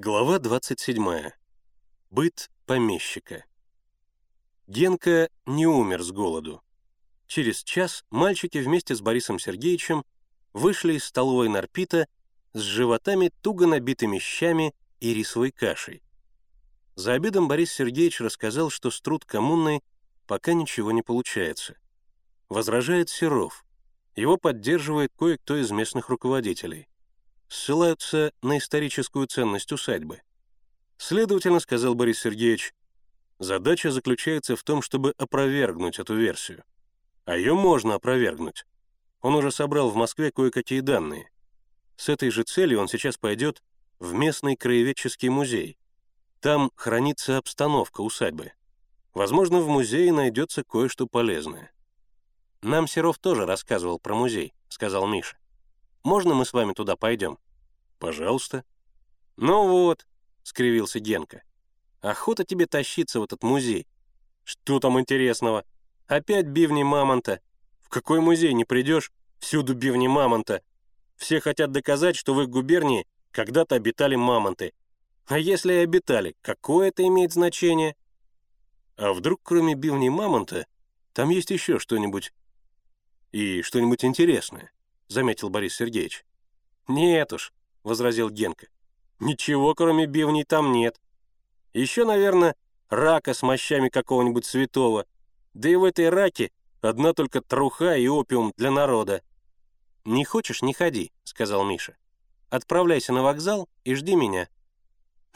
Глава 27. Быт помещика. Генка не умер с голоду. Через час мальчики вместе с Борисом Сергеевичем вышли из столовой Нарпита с животами туго набитыми щами и рисовой кашей. За обедом Борис Сергеевич рассказал, что с труд коммунной пока ничего не получается. Возражает Серов. Его поддерживает кое-кто из местных руководителей ссылаются на историческую ценность усадьбы. Следовательно, сказал Борис Сергеевич, задача заключается в том, чтобы опровергнуть эту версию. А ее можно опровергнуть. Он уже собрал в Москве кое-какие данные. С этой же целью он сейчас пойдет в местный краеведческий музей. Там хранится обстановка усадьбы. Возможно, в музее найдется кое-что полезное. «Нам Серов тоже рассказывал про музей», — сказал Миша. Можно мы с вами туда пойдем?» «Пожалуйста». «Ну вот», — скривился Генка. «Охота тебе тащиться в этот музей. Что там интересного? Опять бивни мамонта. В какой музей не придешь? Всюду бивни мамонта. Все хотят доказать, что в их губернии когда-то обитали мамонты. А если и обитали, какое это имеет значение? А вдруг, кроме бивни мамонта, там есть еще что-нибудь и что-нибудь интересное? — заметил Борис Сергеевич. «Нет уж», — возразил Генка. «Ничего, кроме бивней, там нет. Еще, наверное, рака с мощами какого-нибудь святого. Да и в этой раке одна только труха и опиум для народа». «Не хочешь — не ходи», — сказал Миша. «Отправляйся на вокзал и жди меня».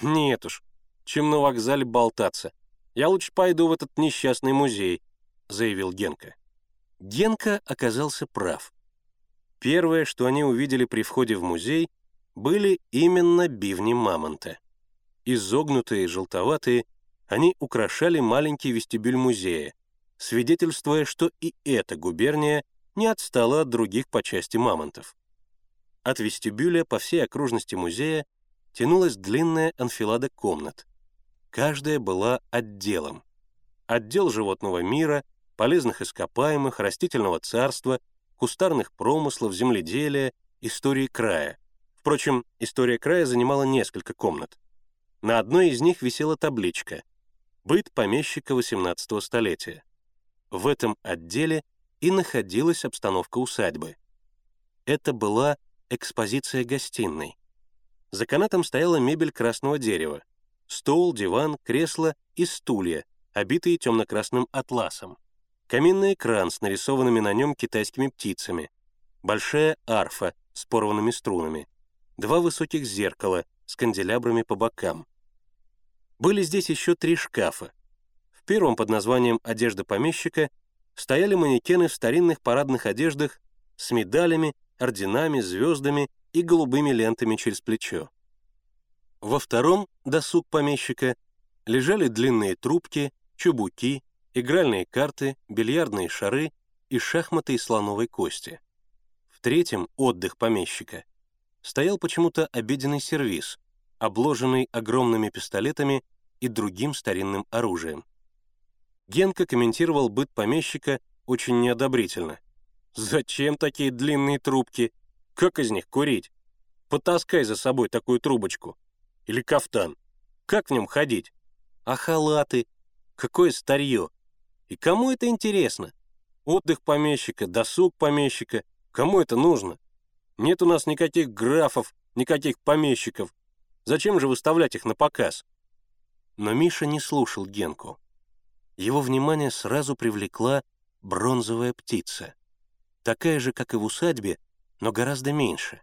«Нет уж, чем на вокзале болтаться. Я лучше пойду в этот несчастный музей», — заявил Генка. Генка оказался прав. Первое, что они увидели при входе в музей, были именно бивни мамонта. Изогнутые, желтоватые, они украшали маленький вестибюль музея, свидетельствуя, что и эта губерния не отстала от других по части мамонтов. От вестибюля по всей окружности музея тянулась длинная анфилада комнат. Каждая была отделом. Отдел животного мира, полезных ископаемых, растительного царства — кустарных промыслов, земледелия, истории края. Впрочем, история края занимала несколько комнат. На одной из них висела табличка «Быт помещика XVIII столетия». В этом отделе и находилась обстановка усадьбы. Это была экспозиция гостиной. За канатом стояла мебель красного дерева, стол, диван, кресло и стулья, обитые темно-красным атласом каминный экран с нарисованными на нем китайскими птицами, большая арфа с порванными струнами, два высоких зеркала с канделябрами по бокам. Были здесь еще три шкафа. В первом под названием «Одежда помещика» стояли манекены в старинных парадных одеждах с медалями, орденами, звездами и голубыми лентами через плечо. Во втором «Досуг помещика» лежали длинные трубки, чубуки, игральные карты, бильярдные шары и шахматы из слоновой кости. В третьем «Отдых помещика» стоял почему-то обеденный сервиз, обложенный огромными пистолетами и другим старинным оружием. Генка комментировал быт помещика очень неодобрительно. «Зачем такие длинные трубки? Как из них курить? Потаскай за собой такую трубочку. Или кафтан. Как в нем ходить? А халаты? Какое старье? И кому это интересно? Отдых помещика, досуг помещика. Кому это нужно? Нет у нас никаких графов, никаких помещиков. Зачем же выставлять их на показ? Но Миша не слушал Генку. Его внимание сразу привлекла бронзовая птица. Такая же, как и в усадьбе, но гораздо меньше.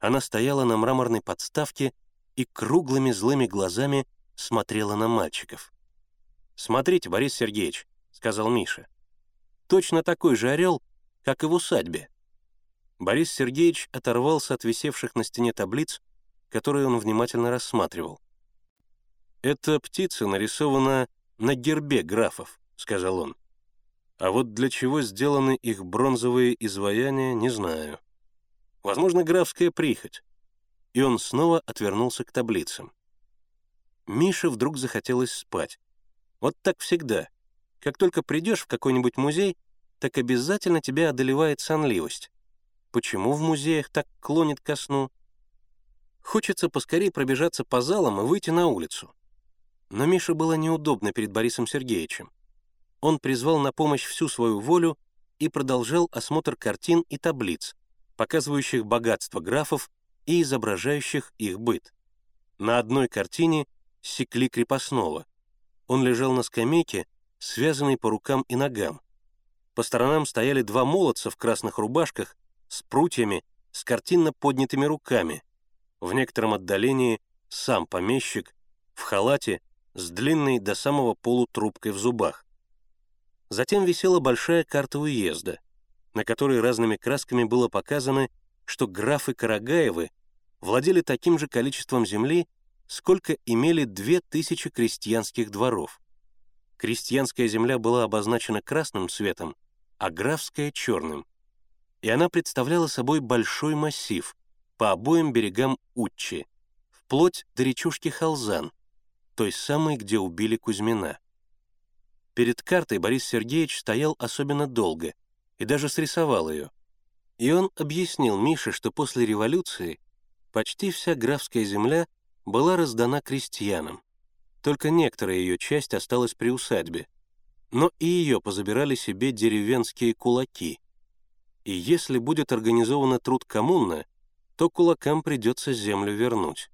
Она стояла на мраморной подставке и круглыми злыми глазами смотрела на мальчиков. «Смотрите, Борис Сергеевич, сказал Миша. «Точно такой же орел, как и в усадьбе». Борис Сергеевич оторвался от висевших на стене таблиц, которые он внимательно рассматривал. «Эта птица нарисована на гербе графов», — сказал он. «А вот для чего сделаны их бронзовые изваяния, не знаю. Возможно, графская прихоть». И он снова отвернулся к таблицам. Мише вдруг захотелось спать. Вот так всегда. Как только придешь в какой-нибудь музей, так обязательно тебя одолевает сонливость. Почему в музеях так клонит ко сну? Хочется поскорее пробежаться по залам и выйти на улицу. Но Мише было неудобно перед Борисом Сергеевичем. Он призвал на помощь всю свою волю и продолжал осмотр картин и таблиц, показывающих богатство графов и изображающих их быт. На одной картине секли крепостного. Он лежал на скамейке, связанный по рукам и ногам. По сторонам стояли два молодца в красных рубашках с прутьями, с картинно поднятыми руками. В некотором отдалении сам помещик в халате с длинной до самого полу трубкой в зубах. Затем висела большая карта уезда, на которой разными красками было показано, что графы Карагаевы владели таким же количеством земли, сколько имели две тысячи крестьянских дворов. Крестьянская земля была обозначена красным цветом, а графская — черным. И она представляла собой большой массив по обоим берегам Утчи, вплоть до речушки Халзан, той самой, где убили Кузьмина. Перед картой Борис Сергеевич стоял особенно долго и даже срисовал ее. И он объяснил Мише, что после революции почти вся графская земля была раздана крестьянам. Только некоторая ее часть осталась при усадьбе. Но и ее позабирали себе деревенские кулаки. И если будет организован труд коммуна, то кулакам придется землю вернуть.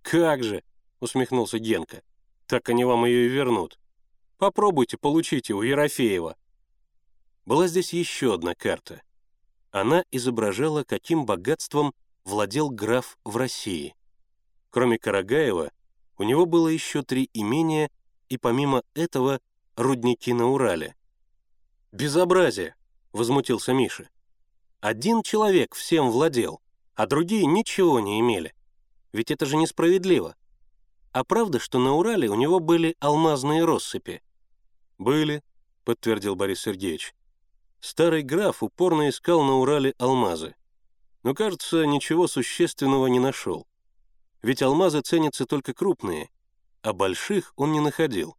«Как же!» — усмехнулся Генка. «Так они вам ее и вернут. Попробуйте получите у Ерофеева». Была здесь еще одна карта. Она изображала, каким богатством владел граф в России. Кроме Карагаева, у него было еще три имения и помимо этого рудники на Урале. «Безобразие!» — возмутился Миша. «Один человек всем владел, а другие ничего не имели. Ведь это же несправедливо. А правда, что на Урале у него были алмазные россыпи?» «Были», — подтвердил Борис Сергеевич. Старый граф упорно искал на Урале алмазы. Но, кажется, ничего существенного не нашел. Ведь алмазы ценятся только крупные, а больших он не находил.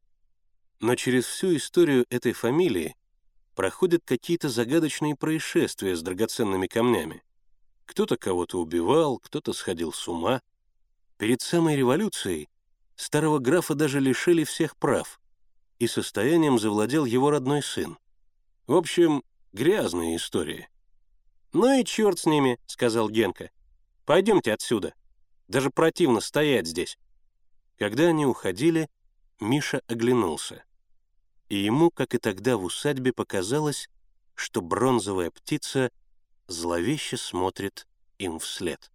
Но через всю историю этой фамилии проходят какие-то загадочные происшествия с драгоценными камнями. Кто-то кого-то убивал, кто-то сходил с ума. Перед самой революцией старого графа даже лишили всех прав — и состоянием завладел его родной сын. В общем, грязная история. «Ну и черт с ними», — сказал Генка. «Пойдемте отсюда. Даже противно стоять здесь». Когда они уходили, Миша оглянулся. И ему, как и тогда в усадьбе, показалось, что бронзовая птица зловеще смотрит им вслед.